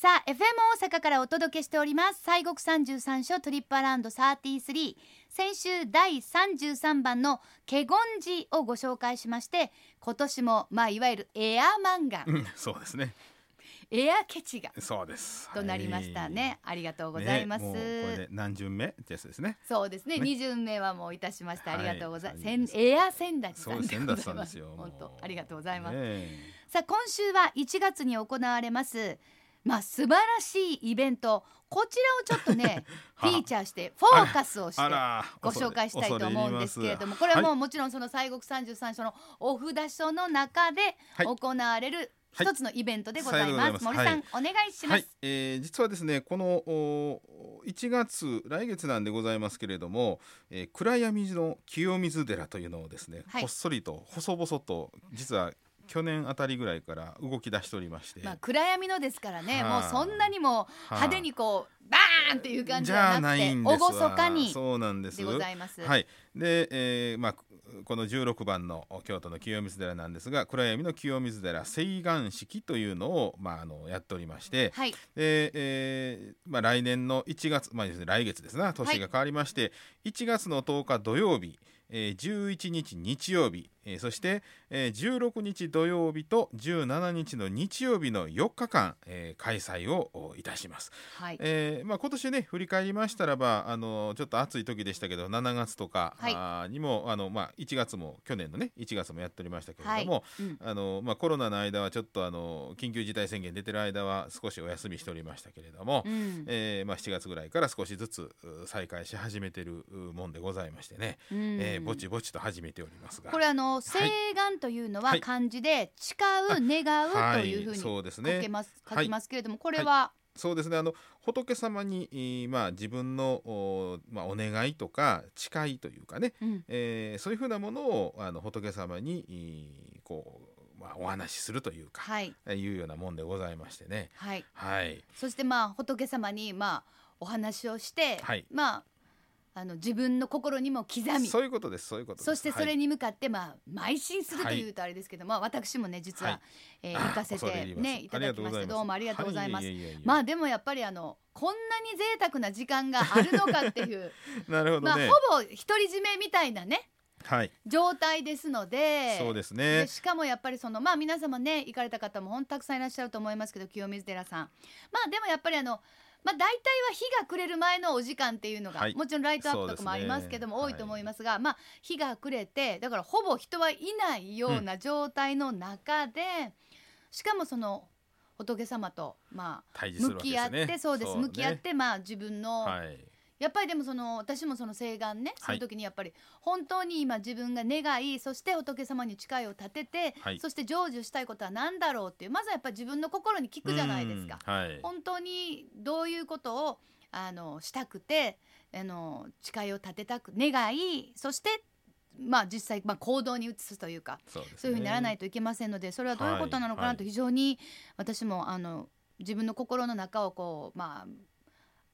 さあ FM 大阪からお届けしております。西国三十三所トリップアラウンド33先週第33番のケゴンジをご紹介しまして今年もまあいわゆるエア漫画。うんそうですね。エアケチが。そうです。となりましたね、ありがとうはいございます、ねこれで何巡目ってやつですね。そうですね。ね。二巡目はもういたしましたありがとうございます、はい。せんエア仙台さん。でございますですよも 本当ありがとうございます、ねさあ今週は1月に行われますまあ素晴らしいイベント。こちらをちょっとね フはィーチャーしてフォーカスをしてご紹介したいと思うんですけれどもこれはもうもちろんその西国三十三所のお札書の中ではい。行われるはい。一つのイベントでございます。ござい森さん、お願いします。はい、えー実はですねこのお1月来月なんでございますけれども、えー暗闇の清水寺というのをですね、はい。こっそりと細々と実は去年あたりぐらいから動き出しておりまして、まあ暗闇のですからね、はあもうそんなにもはあ派手にこうバーンっていう感じじゃなくてないんですわ。厳かにそうなんです。でございます。はい、で、えーまあ、この16番の京都の清水寺なんですが暗闇の清水寺誓願式というのを、まあ、あのやっておりまして、はい、でえーまあ、来年の1月、まあですね、来月ですな。年が変わりまして、1月の10日土曜日、えー、11日日曜日、えーそして、えー16日土曜日と17日の日曜日の4日間、えー開催をおいたします。はい、えーまあ、今年ね振り返りましたらばあのちょっと暑い時でしたけど7月とか、はい。にもあの、まあ、1月も去年のね1月もやっておりましたけれども、うん。あのまあ、コロナの間はちょっとあの緊急事態宣言出てる間は少しお休みしておりましたけれども、うん。えーまあ、7月ぐらいから少しずつう再開し始めてるうもんでございましてね、うん。えーぼちぼちと始めておりますが。これあの誓願というのははい。漢字で誓う、願うというふうはいに書けます書はいきますけれども、これは、そうですね。あの仏様に、えーまあ、自分のお,、まあ、お願いとか誓いというかね、うん。えーそういうふうなものをあの仏様にえーこう、まあ、お話しするというか、はい。えーいうようなもんでございましてね。はい。はい、そしてまあ仏様にまあお話をして、はい。まああの自分の心にも刻みそういうことですそういうこと。そしてそれはいに向かってまあ邁進するとはいいうとあれですけど、まあ私もね実は、はいえ行かせてねいただきましてどうもありがとうございます。まあでもやっぱりあのこんなに贅沢な時間があるのかっていう、なるほまあ。ほぼ独り占めみたいなねはい、状態ですので。そうですでね。しかもやっぱりそのまあ皆様ね行かれた方もほんとたくさんいらっしゃると思いますけど清水寺さんまあでもやっぱりあのまあ大体は日が暮れる前のお時間っていうのが、はい。もちろんライトアップとかもありますけども、ね。多いと思いますが、まあ日が暮れてだからほぼ人はいないような状態の中で、しかもその仏様とまあ向き合って。そうです。ね。向き合ってまあ自分の、はい。やっぱりでもその私もその誓願ね、はいその時にやっぱり本当に今自分が願いそして仏様に誓いを立てて、はいそして成就したいことは何だろうっていうまずはやっぱり自分の心に聞くじゃないですか。うんはい。本当にどういうことをあのしたくてあの誓いを立てたく願いそしてまあ実際、まあ、行動に移すというかそうね。いうふうにならないといけませんのでそれはどういうことなのかはないと非常に私もあの自分の心の中をこうまあ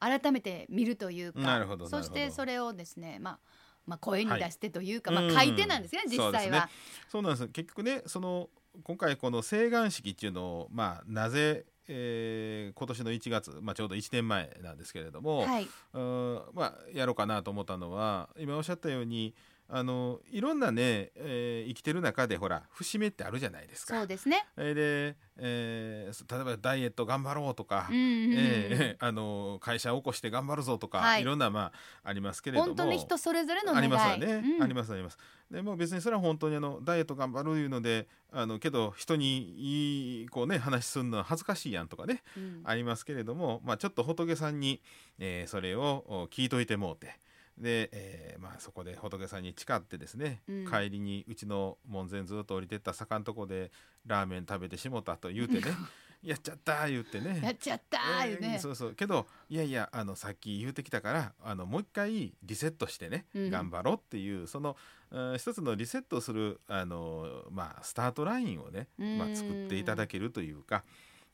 改めて見るというかなるほどそしてそれをですねまあまあ声に出してというか、はい。まあ書いてなんですよね、うん実際は。そうねなんです。結局ねその今回この誓願式っていうのをまあなぜ、えー今年の1月、まあ、ちょうど1年前なんですけれども、はい、うんまあ、やろうかなと思ったのは今おっしゃったようにあのいろんなね、えー生きてる中でほら節目ってあるじゃないですか。そうですね。えーで、えー例えばダイエット頑張ろうとか、うんうんうん。えーあの会社を起こして頑張るぞとか、はい。い、ろんな、まあ、ありますけれども。本当に人それぞれの願い。ありますよね、うん。ありますあります。でも別にそれは本当にあのダイエット頑張るいうのであのけど人にいいこうね話するのは恥ずかしいやんとかね、うん。ありますけれども、まあ、ちょっと仏さんに、えーそれをお聞いといてもうてで、えーまあ、そこで仏さんに誓ってですね、うん帰りにうちの門前ずっと降りてった坂のとこでラーメン食べてしもたと言うてね やっちゃった言ってねやっちゃったーいうねえー。そうそうけどいやいやあのさっき言うてきたからあのもう一回リセットしてね、うん頑張ろうっていうそのうん一つのリセットするあの、まあ、スタートラインをね、まあ、うん作っていただけるというか。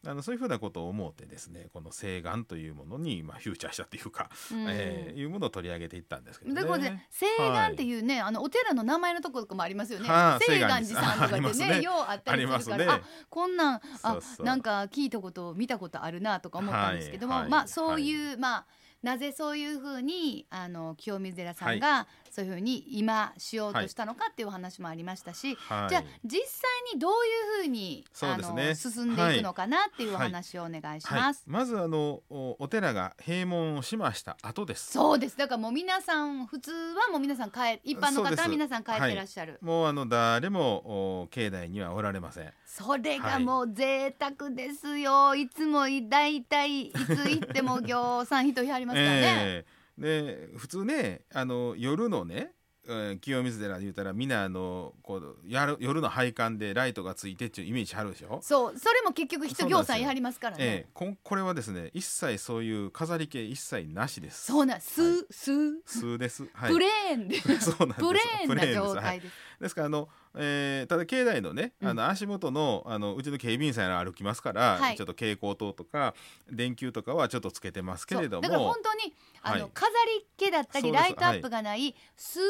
あのそういうふうなことを思ってですねこの請願というものに、まあ、フューチャーしたというか、うん。えーいうものを取り上げていったんですけどね。でこれね請願っていうね、あのお寺の名前のところとかもありますよね。はあ請願寺さんとかってねねようあったりするから、あね。あこんなんあそなんか聞いたこと見たことあるなとか思ったんですけども、はい。はいまあそういう、まあなぜそういうふうにあの清水寺さんがそういうふうに今しようとしたのかっていうお話もありましたし、はい。じゃあ実際にどういうふうにあそうですね。の進んでいくのかなっていうお話をお願いしはい。ます。まずあのおお寺が閉門をしました後です。そうです。だからもう皆さん普通はもう皆さん帰一般の方は皆さん帰ってらっしゃる。もうあの誰もお境内にはおられません。それがもう贅沢ですよ、い、つもだいたいいつ行っても 行さん人いはりますからね、ええで普通ねあの夜のねえー清水寺で言ったらみんなあのこうやる夜の配管でライトがついてっていうイメージあるでしょ？そうそれも結局人行さんいはりますからね。ええこんこれはですね一切そういう飾り系一切なしです。そうなんす、はい。す数です。はい。プレーンで。そうなんです。プレーンなプです。はい。状態です。ですからあの、えーただ境内のね、うん。あの足元のあのうちの警備員さんが歩きますから、はい。ちょっと蛍光灯とか電球とかはちょっとつけてますけれども。だから本当にあの、はい。飾り気だったりライトアップがない、数の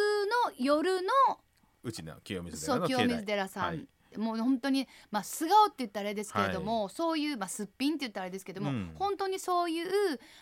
夜のうちの清水寺の境内。清水寺さん、はい。もう本当にまあ素顔って言ったらあれですけれども、そういうまあすっぴんって言ったらあれですけども、うん。本当にそういう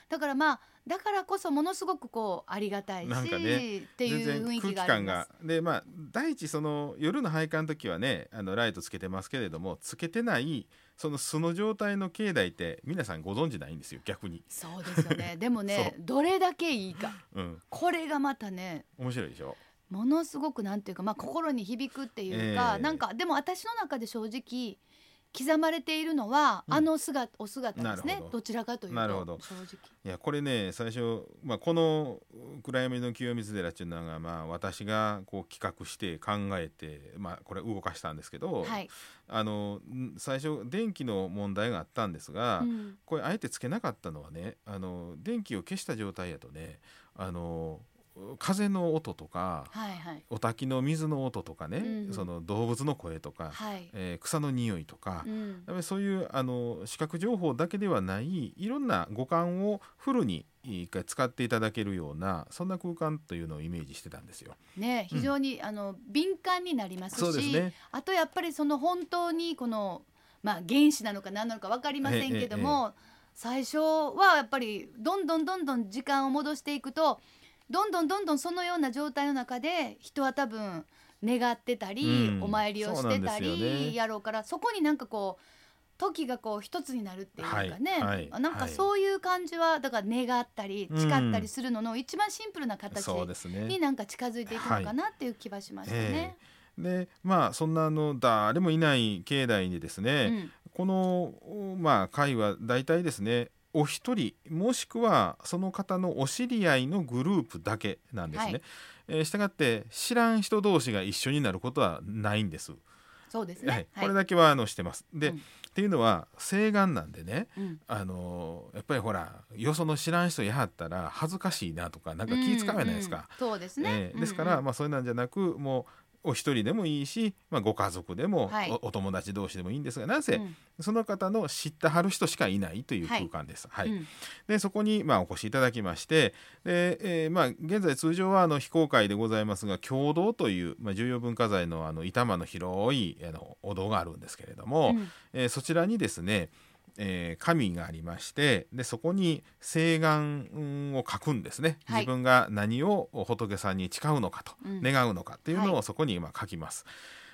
だからまあだからこそものすごくこうありがたいし、なんかねっていう雰囲気があります。でまあ第一その夜の配管の時はねあのライトつけてますけれどもつけてないその素の状態の境内って皆さんご存知ないんですよ逆に、そうですよね。でもね、どれだけいいか、うん、これがまたね、面白いでしょ。ものすごくなんていうか、まあ心に響くっていうか、ええ。なんかでも私の中で正直刻まれているのは、うんあの姿お姿ですねど。どちらかというとなるほど正直。いやこれね最初、まあ、この暗闇の清水寺っていうのが、まあ、私がこう企画して考えて、まあ、これ動かしたんですけど、はい。あのん最初電気の問題があったんですが、うんこれあえてつけなかったのはねあの電気を消した状態やとねあの風の音とかはいはいお滝の水の音とかね、うんその動物の声とか、はい。えー草の匂いとか、うんそういうあの視覚情報だけではないいろんな五感をフルに一回使っていただけるようなそんな空間というのをイメージしてたんですよ。ね非常に、あの敏感になりますしね。あとやっぱりその本当にこのまあ原子なのか何なのか分かりませんけども、最初はやっぱりどんどんどんどん時間を戻していくとどんどんどんどんそのような状態の中で人は多分願ってたり、うん。お参りをしてたそうなんですよりね。やろうからそこになんかこう時がこう一つになるっていうかね、はい。はい。なんかそういう感じはだから願ったり誓ったりするのの一番シンプルな形そうですね。に。なんか近づいていくのかなっていう気はしましたね。でまあそんなあの誰もいない境内にですね、うん。このまあ会は大体ですねお一人もしくはその方のお知り合いのグループだけなんですね。はいえーしたがって知らん人同士が一緒になることはないんです。そうですはいね。これだけはあのしてます。で、うんっていうのは請願なんでねうんあのやっぱりほらよその知らん人やはったら恥ずかしいなとかなんか気使うじゃないですか。うんうんそうですね。えーですから、まあ、そういうなんじゃなくもうお一人でもいいし、まあ、ご家族でも、はい。おお友達同士でもいいんですがなぜ、うん。その方の知ってはる人しかいないというはい。空間です。はい。うん。でそこに、まあ、お越しいただきましてで、えーまあ、現在通常はあの非公開でございますが共同という、まあ、重要文化財のあの板間の広いあのお堂があるんですけれども、うん。えーそちらにですね、えー紙がありましてでそこに請願うんを書くんですね、はい。自分が何を仏さんに誓うのかと、うん。願うのかっていうのはをそこにまあ書きます。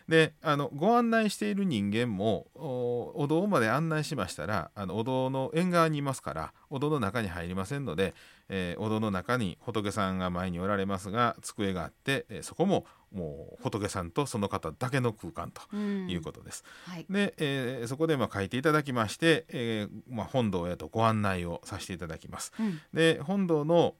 であのご案内している人間もおお堂まで案内しましたらあのお堂の縁側にいますからお堂の中に入りませんので、えーお堂の中に仏さんが前におられますが机があって、えーそこももう仏さんとその方だけの空間とうんいうことです。はい。で、えーそこでまあ書いていただきまして、えーまあ、本堂へとご案内をさせていただきます。うんで本堂の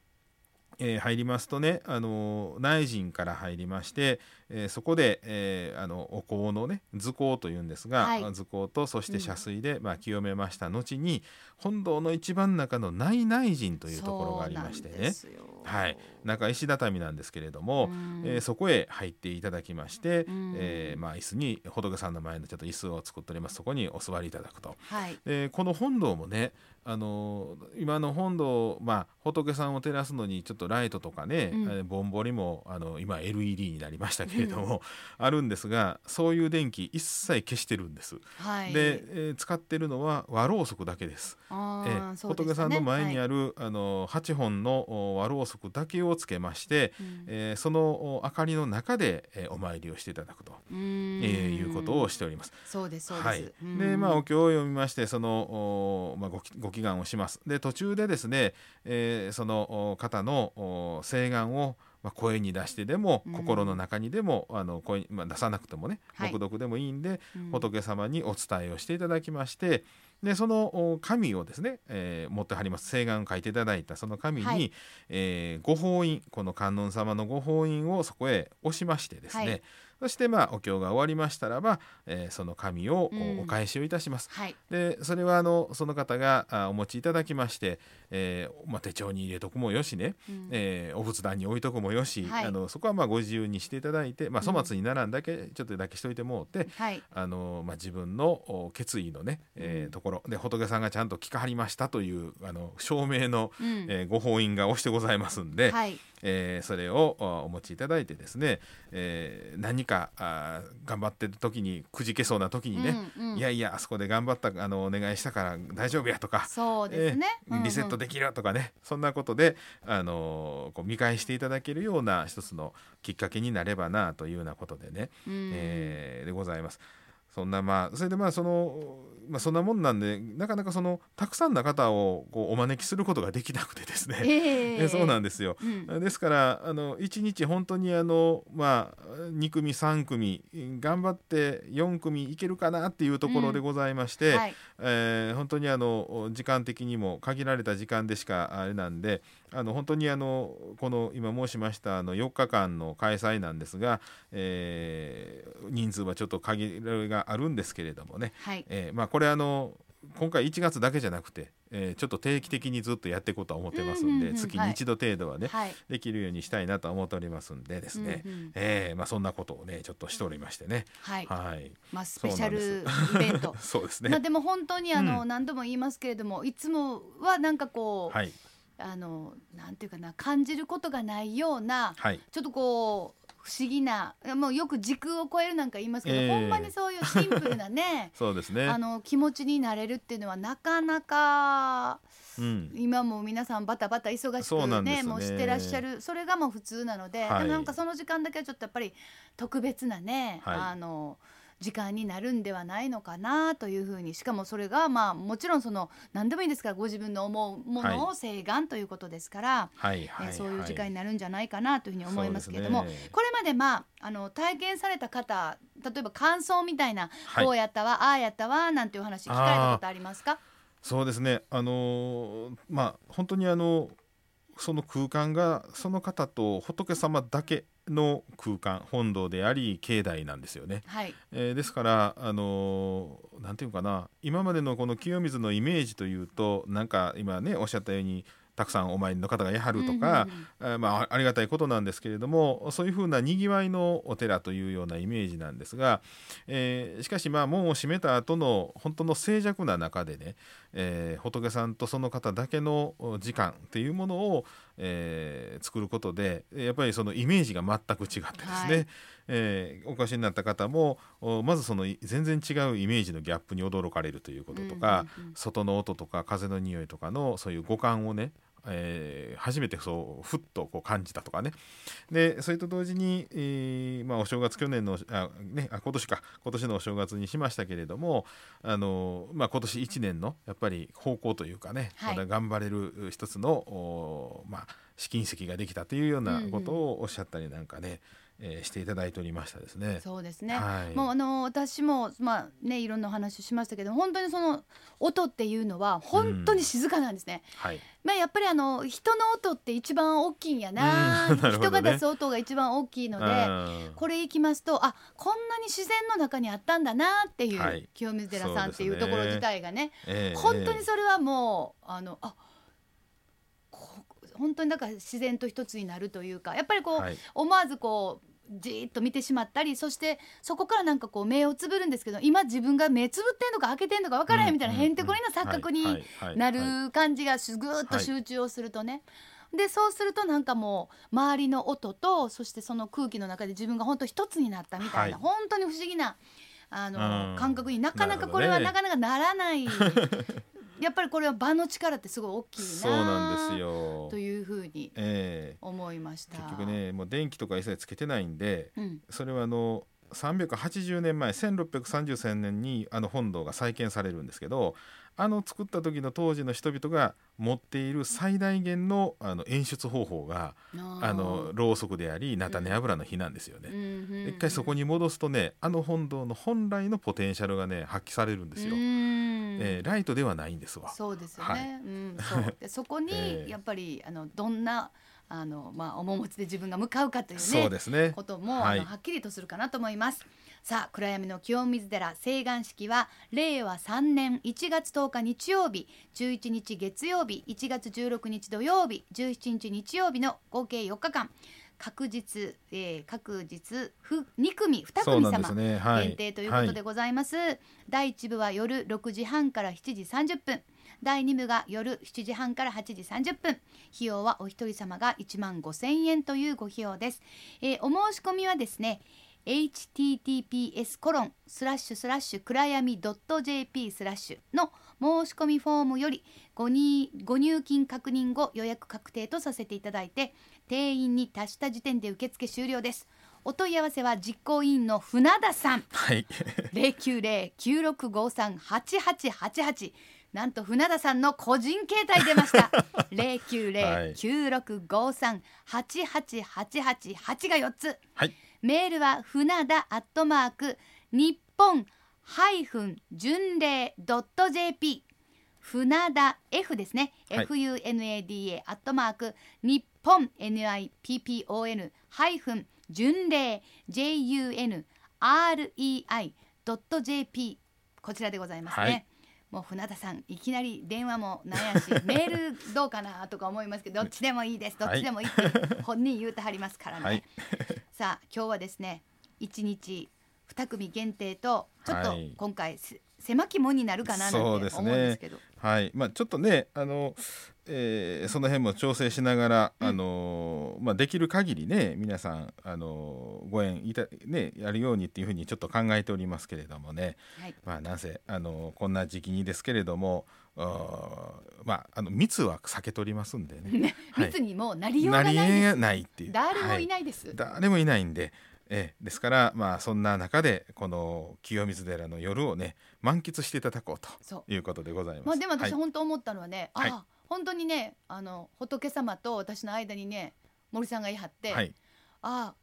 えー入りますとね、あの内陣から入りまして、えーそこで、えーあのお香のね図香というんですが、はい。図香とそして遮水で、まあ、清めました後に本堂の一番中の内内陣というところがありましてね。はい、中石畳なんですけれども、うん。えーそこへ入っていただきまして、うん。えーまあ、椅子に仏さんの前のちょっと椅子を作っております。そこにお座りいただくと。はい。でこの本堂もねあの今の本堂、まあ、仏さんを照らすのにちょっとライトとかね、うん。えーぼんぼりもあの今 LED になりましたけれども、あるんですがそういう電気一切消してるんです。はい。で、えー使ってるのは和ろうそくだけです。あえー仏さんの前にる、ある、あの8本のお和ろうそくだけをつけまして、うん。えーそのお明かりの中で、えーお参りをしていただくと、えーいうことをしております。そうですそうです、はい、うん。でまあお経を読みましてそのお、まあ、ごきご祈願をします。で途中でですね、えーそのお方のお請願をまあ、声に出してでもうん。心の中にでも、あの声に、まあ、出さなくてもねはい。黙読でもいいんで、うん。仏様にお伝えをしていただきましてでそのお紙をですね、えー持ってはります。請願を書いていただいたその紙に、はい。えーご法印この観音様のご法印をそこへ押しましてですね、はいそしてまあお経が終わりましたらば、えーその紙をお返しをいたします。はい。でそれはあのその方があお持ちいただきまして、えーまあ、手帳に入れとくもよしね、うん。えーお仏壇に置いとくもよし、はい。あのそこはまあご自由にしていただいて、まあ、うん。粗末にならんだけ、ちょっとだけしといてもうて、はい。あのまあ、自分のお決意のね、えーうん。ところ。で仏さんがちゃんと聞かはりましたというあの証明の、うん。えーご法印が押してございますんで、はいえーそれをおお持ちいただいてですね、えー何かあー頑張ってる時にくじけそうな時にね、うんうんいやいやあそこで頑張ったあのお願いしたから大丈夫やとか。そうですね、えーリセットできるとかね、そんなことで、あのーこう見返していただけるような一つのきっかけになればなというようなことでね、うんうんえーでございます。そんなまあそれでまあそのまあそんなもんなんでなかなかそのたくさんの方をこうお招きすることができなくてですね、ええ。そうなんでですよ。うん。ですからあの1日本当にあの、まあ、2組3組頑張って4組いけるかなっていうところでございまして、はい。えー本当にあの時間的にも限られた時間でしかあれなんであの本当にあのこの今申しましたあの4日間の開催なんですが、えー人数はちょっと限りがあるんですけれどもね、はい。えーまあ、これあの今回1月だけじゃなくて、えーちょっと定期的にずっとやっていこうとは思ってますんで、うんうんうん月に一度程度はね、はい。できるようにしたいなと思っておりますんでですね、うんうんえーまあ、そんなことをねちょっとしておりましてね、はい。はい、まあスペシャルイベント。そうですね、まあでも本当にあの、うん。何度も言いますけれどもいつもはなんかこう、はいあのなんていうかな感じることがないようなはい。ちょっとこう不思議なもうよく時空を超えるなんか言いますけど、ええ。ほんまにそういうシンプルなね そうですね。あの気持ちになれるっていうのはなかなかうん。今も皆さんバタバタ忙しくねね。もうしてらっしゃる。それがもう普通なので、はい。でもなんかその時間だけはちょっとやっぱり特別なね、はい。あの時間になるんではないのかなというふうに。しかもそれがまあもちろんその何でもいいんですからご自分の思うものを請願ということですから、はいはい、えそういう時間にななるんじゃないかなというふうに思いますけれども、そうですねこれまでまああの体験された方例えば感想みたいな、はい。こうやったわああやったわなんていうお話聞かれたことありますか？そうですね。あのーまあ本当にあのその空間がその方と仏様だけの空間本堂であり境内なんですよね。はい、えーですから、あのーなんていうかな今までのこの清水のイメージというとなんか今ねおっしゃったようにたくさんお参りの方がやはるとか、うまあ、ありがたいことなんですけれどもそういうふうなにぎわいのお寺というようなイメージなんですが、えーしかしまあ門を閉めた後の本当の静寂な中でね、えー仏さんとその方だけのお時間っていうものを、えー作ることでやっぱりそのイメージが全く違ってですね、はい。えーお越しになった方もおまずそのい全然違うイメージのギャップに驚かれるということとか、外の音とか風の匂いとかのそういう五感をね、えー初めてそうふっとこう感じたとかね。でそれと同時に、えーまあ、お正月去年のあ、ね、あ今年か。今年のお正月にしましたけれどもあの、まあ、今年1年のやっぱり方向というかね、はい。まだ頑張れる一つの、おまあ、試金石ができたというようなことをおっしゃったりなんかね、えーしていただいておりましたですね。そうですね、はい。もうあの私もまあねいろんなお話しましたけど本当にその音っていうのは本当に静かなんですね、はい、まあやっぱりあの人の音って一番大きいんやな,、うん。なね。人が出す音が一番大きいのでうん。これ行きますとあこんなに自然の中にあったんだなっていう、はい清水寺さんっていうところ自体がねえー本当にえーそれはもうあのあこ本当にだから自然と一つになるというかやっぱりこう、はい。思わずこうじーっと見てしまったりそしてそこからなんかこう目をつぶるんですけど今自分が目つぶってんのか開けてんのか分からへんみたいなへんてこりな錯覚になはいる感じがすぐーっと集中をするとね。でそうするとなんかもう周りの音とそしてその空気の中で自分が本当一つになったみたいな、はい。本当に不思議なあの、うん。感覚になかなかこれはなかなかならない やっぱりこれは場の力ってすごい大きいなそうなんですよと。いうふうにえ思いました。ー結局ねもう電気とか一切つけてないんでうんそれはあの380年前1633年にあの本堂が再建されるんですけどあの作った時の当時の人々が持っている最大限のあの演出方法があのろうそくであり菜種油の火なんですよね。一一回そこに戻すとねあの本堂の本来のポテンシャルがね発揮されるんですよ。えーライトではないんですわ。そうですよね。はいうん、そうでそこに ええやっぱりあのどんなあのまあ面持ちで自分が向かうかというねそうですね。ことも、はいあのはっきりとするかなと思います。さあ暗闇の清水寺聖願式は令和3年1月10日日曜日11日月曜日1月16日土曜日17日日曜日の合計4日間確実、えー、確実ふ2組2そう組様。限定ということでございます、第1部は夜6時半から7時30分第2部が夜7時半から8時30分。費用はお一人様が1万5000円というご費用です、えーお申し込みはですね https コロンスラッシュスラッシュ暗闇 .jp スラッシュの申し込みフォームよりごにご入金確認後予約確定とさせていただいて定員に達した時点で受付終了です。お問い合わせは実行委員の船田さん。はい。零九零九六五三八八八八なんと船田さんの個人携帯出ました。零九零九六五三八八八八八が四つ。はい。メールは船田アットマーク日本ハイフン巡礼ドット JP 船田 F ですね、はい。FUNADA アットマーク日本 NIPPON ハイフン巡礼 JUNREI ドット JP こちらでございますね、はいもう船田さんいきなり電話もなんやし メールどうかなとか思いますけどどっちでもいいですどっちでもいいって本人言うてはりますからね、はい。さあ今日はですね1日2組限定とちょっとはい。今回せ狭き門になるかななんて思うんですけど。はい。まあちょっとねあの、えーその辺も調整しながら、うんあのまあできる限りね皆さんあのご縁いたねやるようにっていうふうにちょっと考えておりますけれどもね。はいまあなんせあのこんな時期にですけれども。あーまあ、あの密は避けとりますんでね。はい密にもうなりようがないなりえですないっていう。誰もはいないです、誰もいないんで、ええですからまあそんな中でこの清水寺の夜をね満喫していただこうということでございます。まあでも私はい本当思ったのはね、はいああ本当にねあの仏様と私の間にね森さんがいはって、はい、ああ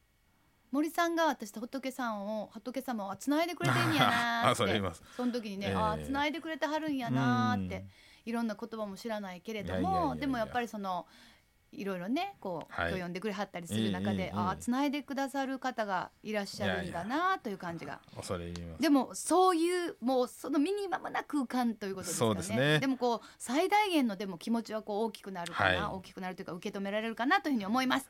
森さんが私と仏さんを仏様をつないでくれてんやなって その時にね、ええ。ああつないでくれてはるんやなーってうん。いろんな言葉も知らないけれどもでもやっぱりそのいろいろねこう、はい呼んでくれはったりする中で、ええええああつないでくださる方がいらっしゃるんだなという感じが。恐れ入ります。でもそういうもうそのミニマムな空間ということですかね。ねでもこう最大限のでも気持ちはこう大きくなるかな、はい大きくなるというか受け止められるかなというふうに思います。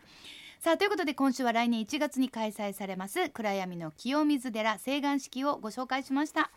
さあということで今週は来年1月に開催されます暗闇の清水寺聖願式をご紹介しました。